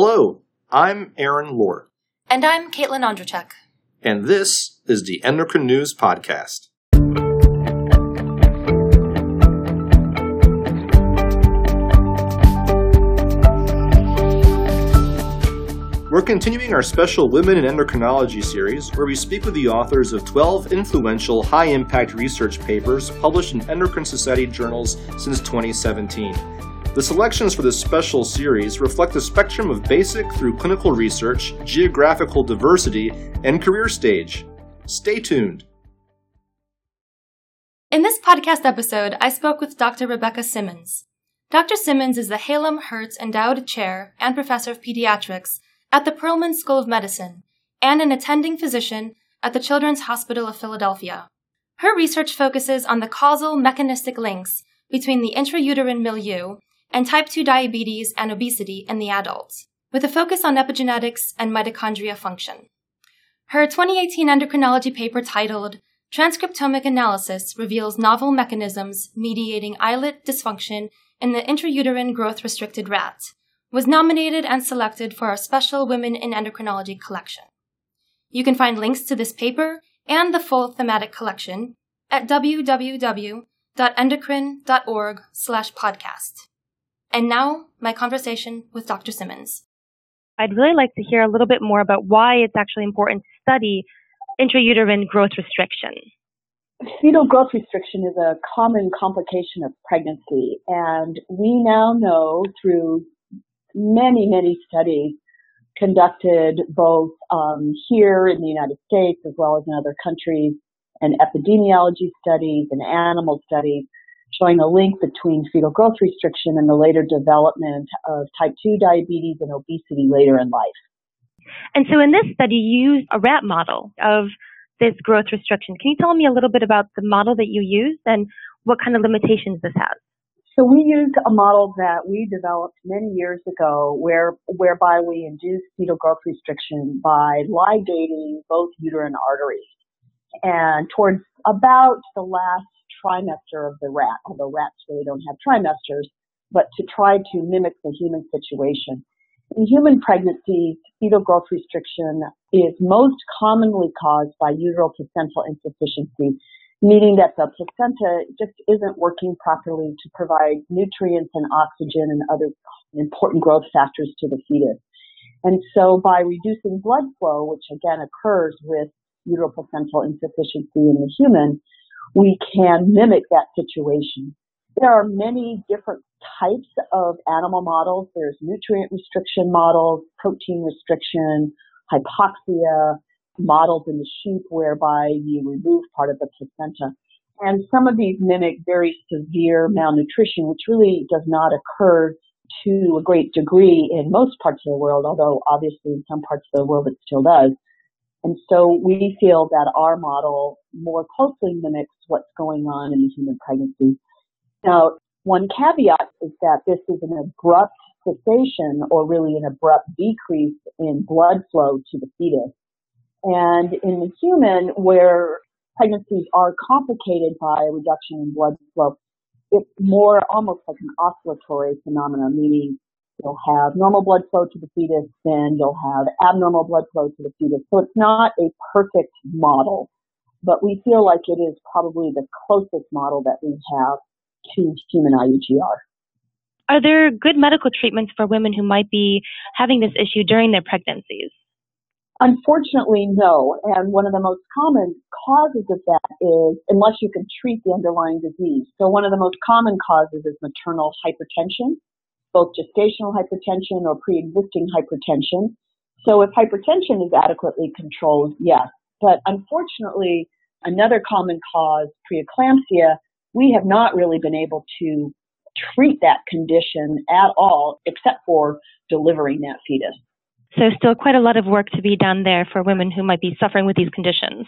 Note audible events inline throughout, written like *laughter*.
Hello, I'm Aaron Lohr. And I'm Caitlin Ondrachek. And this is the Endocrine News Podcast. We're continuing our special Women in Endocrinology series, where we speak with the authors of 12 influential, high impact research papers published in endocrine society journals since 2017. The selections for this special series reflect a spectrum of basic through clinical research, geographical diversity, and career stage. Stay tuned. In this podcast episode, I spoke with Dr. Rebecca Simmons. Dr. Simmons is the Halem Hertz Endowed Chair and Professor of Pediatrics at the Perelman School of Medicine and an attending physician at the Children's Hospital of Philadelphia. Her research focuses on the causal mechanistic links between the intrauterine milieu and type 2 diabetes and obesity in the adult, with a focus on epigenetics and mitochondria function. Her 2018 endocrinology paper titled Transcriptomic Analysis Reveals Novel Mechanisms Mediating Islet Dysfunction in the Intrauterine Growth Restricted Rat was nominated and selected for our special Women in Endocrinology collection. You can find links to this paper and the full thematic collection at www.endocrine.org slash podcast. And now, my conversation with Dr. Simmons. I'd really like to hear a little bit more about why it's actually important to study intrauterine growth restriction. Fetal growth restriction is a common complication of pregnancy, and we now know through many, many studies conducted both um, here in the United States as well as in other countries, and epidemiology studies and animal studies showing a link between fetal growth restriction and the later development of type 2 diabetes and obesity later in life. And so in this study, you used a rat model of this growth restriction. Can you tell me a little bit about the model that you used and what kind of limitations this has? So we used a model that we developed many years ago where, whereby we induced fetal growth restriction by ligating both uterine arteries. And towards about the last trimester of the rat, although rats really don't have trimesters, but to try to mimic the human situation. In human pregnancies, fetal growth restriction is most commonly caused by uterine placental insufficiency, meaning that the placenta just isn't working properly to provide nutrients and oxygen and other important growth factors to the fetus. And so by reducing blood flow, which again occurs with uterine placental insufficiency in the human, we can mimic that situation. There are many different types of animal models. There's nutrient restriction models, protein restriction, hypoxia, models in the sheep whereby you remove part of the placenta. And some of these mimic very severe malnutrition, which really does not occur to a great degree in most parts of the world, although obviously in some parts of the world it still does. And so we feel that our model more closely mimics what's going on in human pregnancy. Now, one caveat is that this is an abrupt cessation or really an abrupt decrease in blood flow to the fetus. And in the human, where pregnancies are complicated by a reduction in blood flow, it's more almost like an oscillatory phenomenon, meaning You'll have normal blood flow to the fetus, then you'll have abnormal blood flow to the fetus. So it's not a perfect model, but we feel like it is probably the closest model that we have to human IUGR. Are there good medical treatments for women who might be having this issue during their pregnancies? Unfortunately, no. And one of the most common causes of that is unless you can treat the underlying disease. So one of the most common causes is maternal hypertension both gestational hypertension or pre-existing hypertension. So if hypertension is adequately controlled, yes. But unfortunately, another common cause, preeclampsia, we have not really been able to treat that condition at all except for delivering that fetus. So still quite a lot of work to be done there for women who might be suffering with these conditions.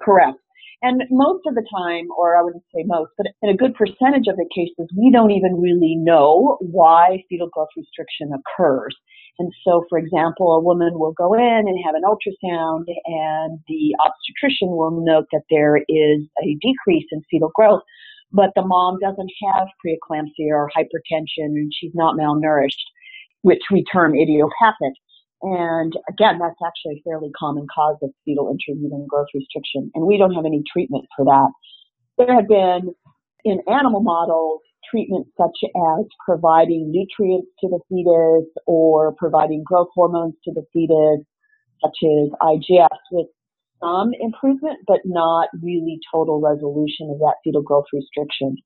Correct. And most of the time, or I wouldn't say most, but in a good percentage of the cases, we don't even really know why fetal growth restriction occurs. And so, for example, a woman will go in and have an ultrasound and the obstetrician will note that there is a decrease in fetal growth, but the mom doesn't have preeclampsia or hypertension and she's not malnourished. which we term idiopathic. And again, that's actually a fairly common cause of fetal intrauterine growth restriction, and we don't have any treatment for that. There have been, in animal models, treatments such as providing nutrients to the fetus or providing growth hormones to the fetus, such as IGF, with some improvement, but not really total resolution of that fetal growth restriction.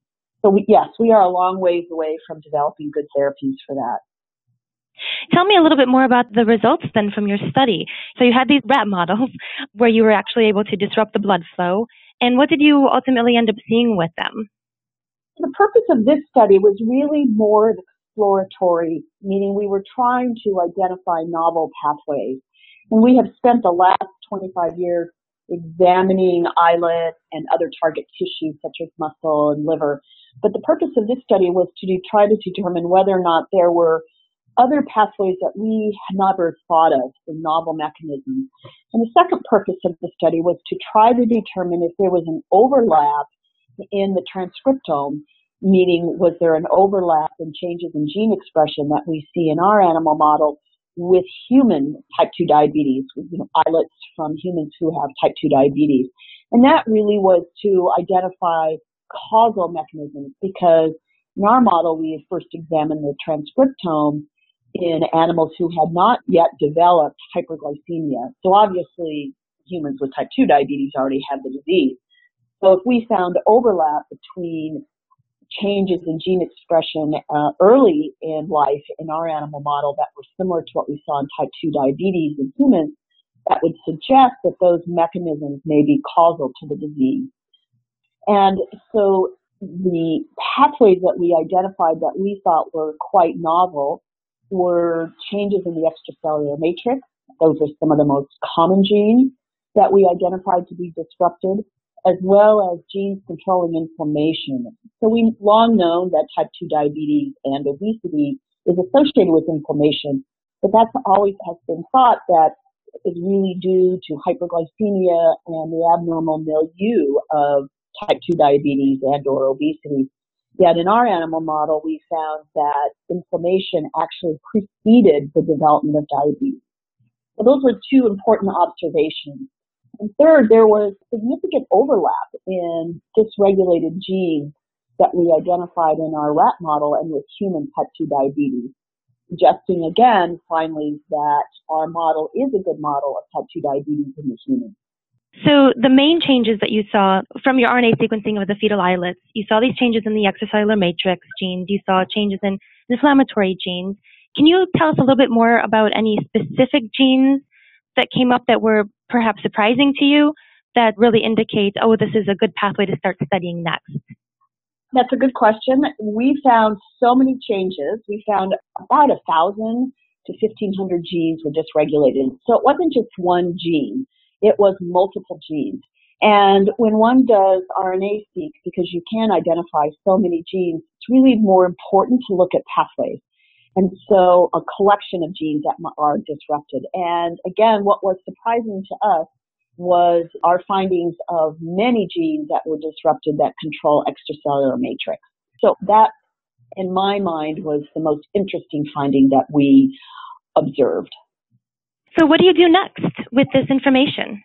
So we, yes, we are a long ways away from developing good therapies for that. Tell me a little bit more about the results then from your study. So you had these rat models *laughs* where you were actually able to disrupt the blood flow. And what did you ultimately end up seeing with them? The purpose of this study was really more exploratory, meaning we were trying to identify novel pathways. And we have spent the last 25 years examining islets and other target tissues such as muscle and liver. But the purpose of this study was to try to determine whether or not there were other pathways that we had never thought of the novel mechanisms. And the second purpose of the study was to try to determine if there was an overlap in the transcriptome, meaning was there an overlap in changes in gene expression that we see in our animal model with human type 2 diabetes, with you know, islets from humans who have type 2 diabetes. And that really was to identify causal mechanisms because in our model we first examined the transcriptome in animals who had not yet developed hyperglycemia. So obviously humans with type 2 diabetes already have the disease. So if we found overlap between changes in gene expression uh, early in life in our animal model that were similar to what we saw in type 2 diabetes in humans, that would suggest that those mechanisms may be causal to the disease. And so the pathways that we identified that we thought were quite novel were changes in the extracellular matrix. Those are some of the most common genes that we identified to be disrupted as well as genes controlling inflammation. So we've long known that type 2 diabetes and obesity is associated with inflammation, but that's always has been thought that is really due to hyperglycemia and the abnormal milieu of type 2 diabetes and or obesity. Yet in our animal model, we found that inflammation actually preceded the development of diabetes. So those were two important observations. And third, there was significant overlap in dysregulated genes that we identified in our rat model and with human type 2 diabetes, suggesting again, finally, that our model is a good model of type 2 diabetes in the human. So the main changes that you saw from your RNA sequencing of the fetal islets, you saw these changes in the extracellular matrix genes, you saw changes in inflammatory genes. Can you tell us a little bit more about any specific genes that came up that were perhaps surprising to you that really indicate, oh, this is a good pathway to start studying next? That's a good question. We found so many changes. We found about a thousand to 1500 genes were dysregulated. So it wasn't just one gene. It was multiple genes. And when one does RNA seq, because you can identify so many genes, it's really more important to look at pathways. And so a collection of genes that are disrupted. And again, what was surprising to us was our findings of many genes that were disrupted that control extracellular matrix. So that, in my mind, was the most interesting finding that we observed. So what do you do next with this information?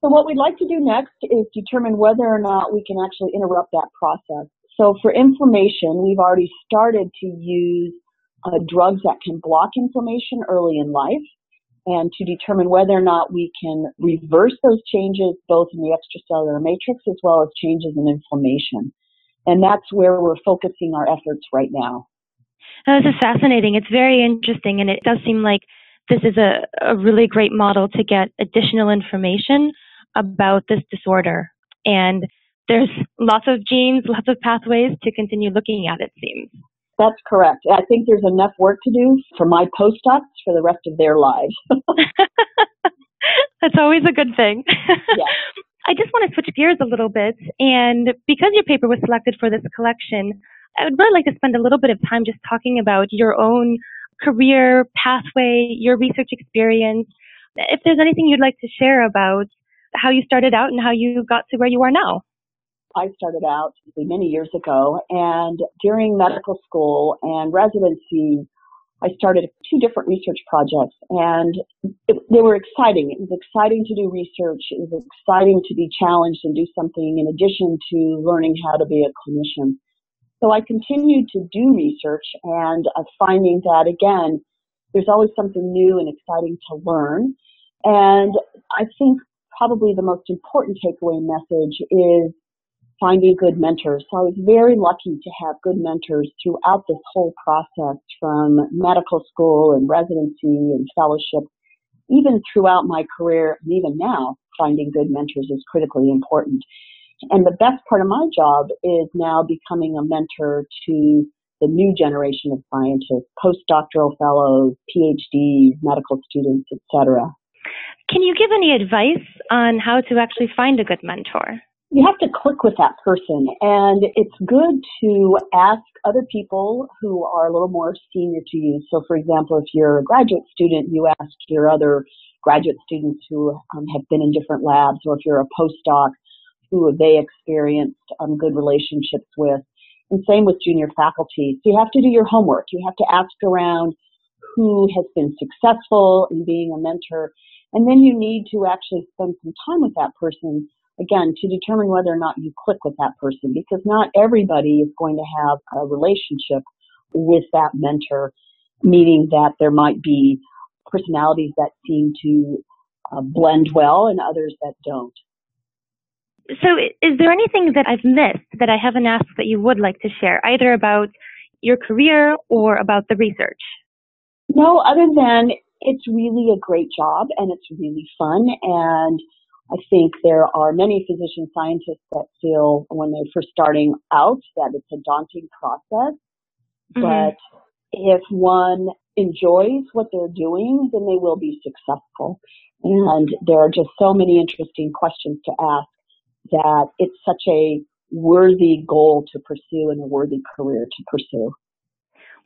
So what we'd like to do next is determine whether or not we can actually interrupt that process. So for inflammation, we've already started to use uh, drugs that can block inflammation early in life and to determine whether or not we can reverse those changes both in the extracellular matrix as well as changes in inflammation. And that's where we're focusing our efforts right now. This is fascinating. It's very interesting, and it does seem like this is a, a really great model to get additional information about this disorder. And there's lots of genes, lots of pathways to continue looking at, it seems. That's correct. I think there's enough work to do for my postdocs for the rest of their lives. *laughs* That's always a good thing. Yeah. *laughs* I just want to switch gears a little bit. And because your paper was selected for this collection, I would really like to spend a little bit of time just talking about your own career pathway, your research experience. If there's anything you'd like to share about how you started out and how you got to where you are now. I started out many years ago, and during medical school and residency, I started two different research projects and it, they were exciting. It was exciting to do research. It was exciting to be challenged and do something in addition to learning how to be a clinician. So I continued to do research and uh, finding that again, there's always something new and exciting to learn. And I think probably the most important takeaway message is finding good mentors. So I was very lucky to have good mentors throughout this whole process from medical school and residency and fellowship. Even throughout my career and even now, finding good mentors is critically important. And the best part of my job is now becoming a mentor to the new generation of scientists, postdoctoral fellows, PhDs, medical students, etc. Can you give any advice on how to actually find a good mentor? you have to click with that person and it's good to ask other people who are a little more senior to you. So for example, if you're a graduate student, you ask your other graduate students who um, have been in different labs or if you're a postdoc, who they experienced um, good relationships with. And same with junior faculty. So you have to do your homework. You have to ask around who has been successful in being a mentor. And then you need to actually spend some time with that person again, to determine whether or not you click with that person because not everybody is going to have a relationship with that mentor, meaning that there might be personalities that seem to uh, blend well and others that don't. So, is there anything that I've missed that I haven't asked that you would like to share, either about your career or about the research? No, other than it's really a great job and it's really fun and I think there are many physician scientists that feel when they're first starting out that it's a daunting process. Mm-hmm. But if one enjoys what they're doing, then they will be successful. And there are just so many interesting questions to ask that it's such a worthy goal to pursue and a worthy career to pursue.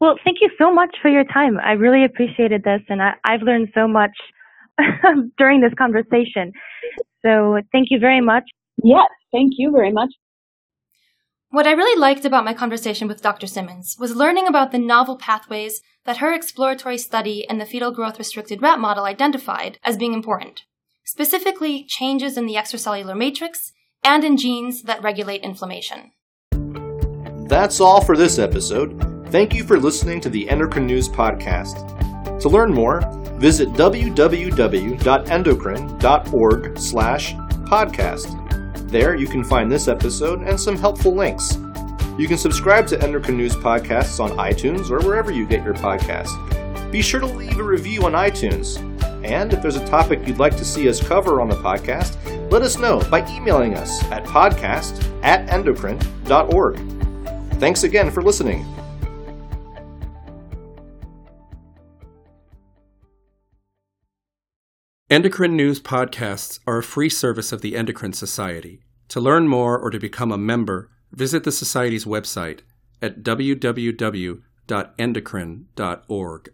Well, thank you so much for your time. I really appreciated this and I, I've learned so much *laughs* during this conversation. So thank you very much. Yes, thank you very much. What I really liked about my conversation with Dr. Simmons was learning about the novel pathways that her exploratory study in the fetal growth restricted rat model identified as being important, specifically changes in the extracellular matrix and in genes that regulate inflammation. That's all for this episode. Thank you for listening to the Endocrine News Podcast. To learn more, visit www.endocrine.org slash podcast. There you can find this episode and some helpful links. You can subscribe to Endocrine News podcasts on iTunes or wherever you get your podcasts. Be sure to leave a review on iTunes. And if there's a topic you'd like to see us cover on the podcast, let us know by emailing us at podcast at endocrine.org. Thanks again for listening. Endocrine News podcasts are a free service of the Endocrine Society. To learn more or to become a member, visit the Society's website at www.endocrine.org.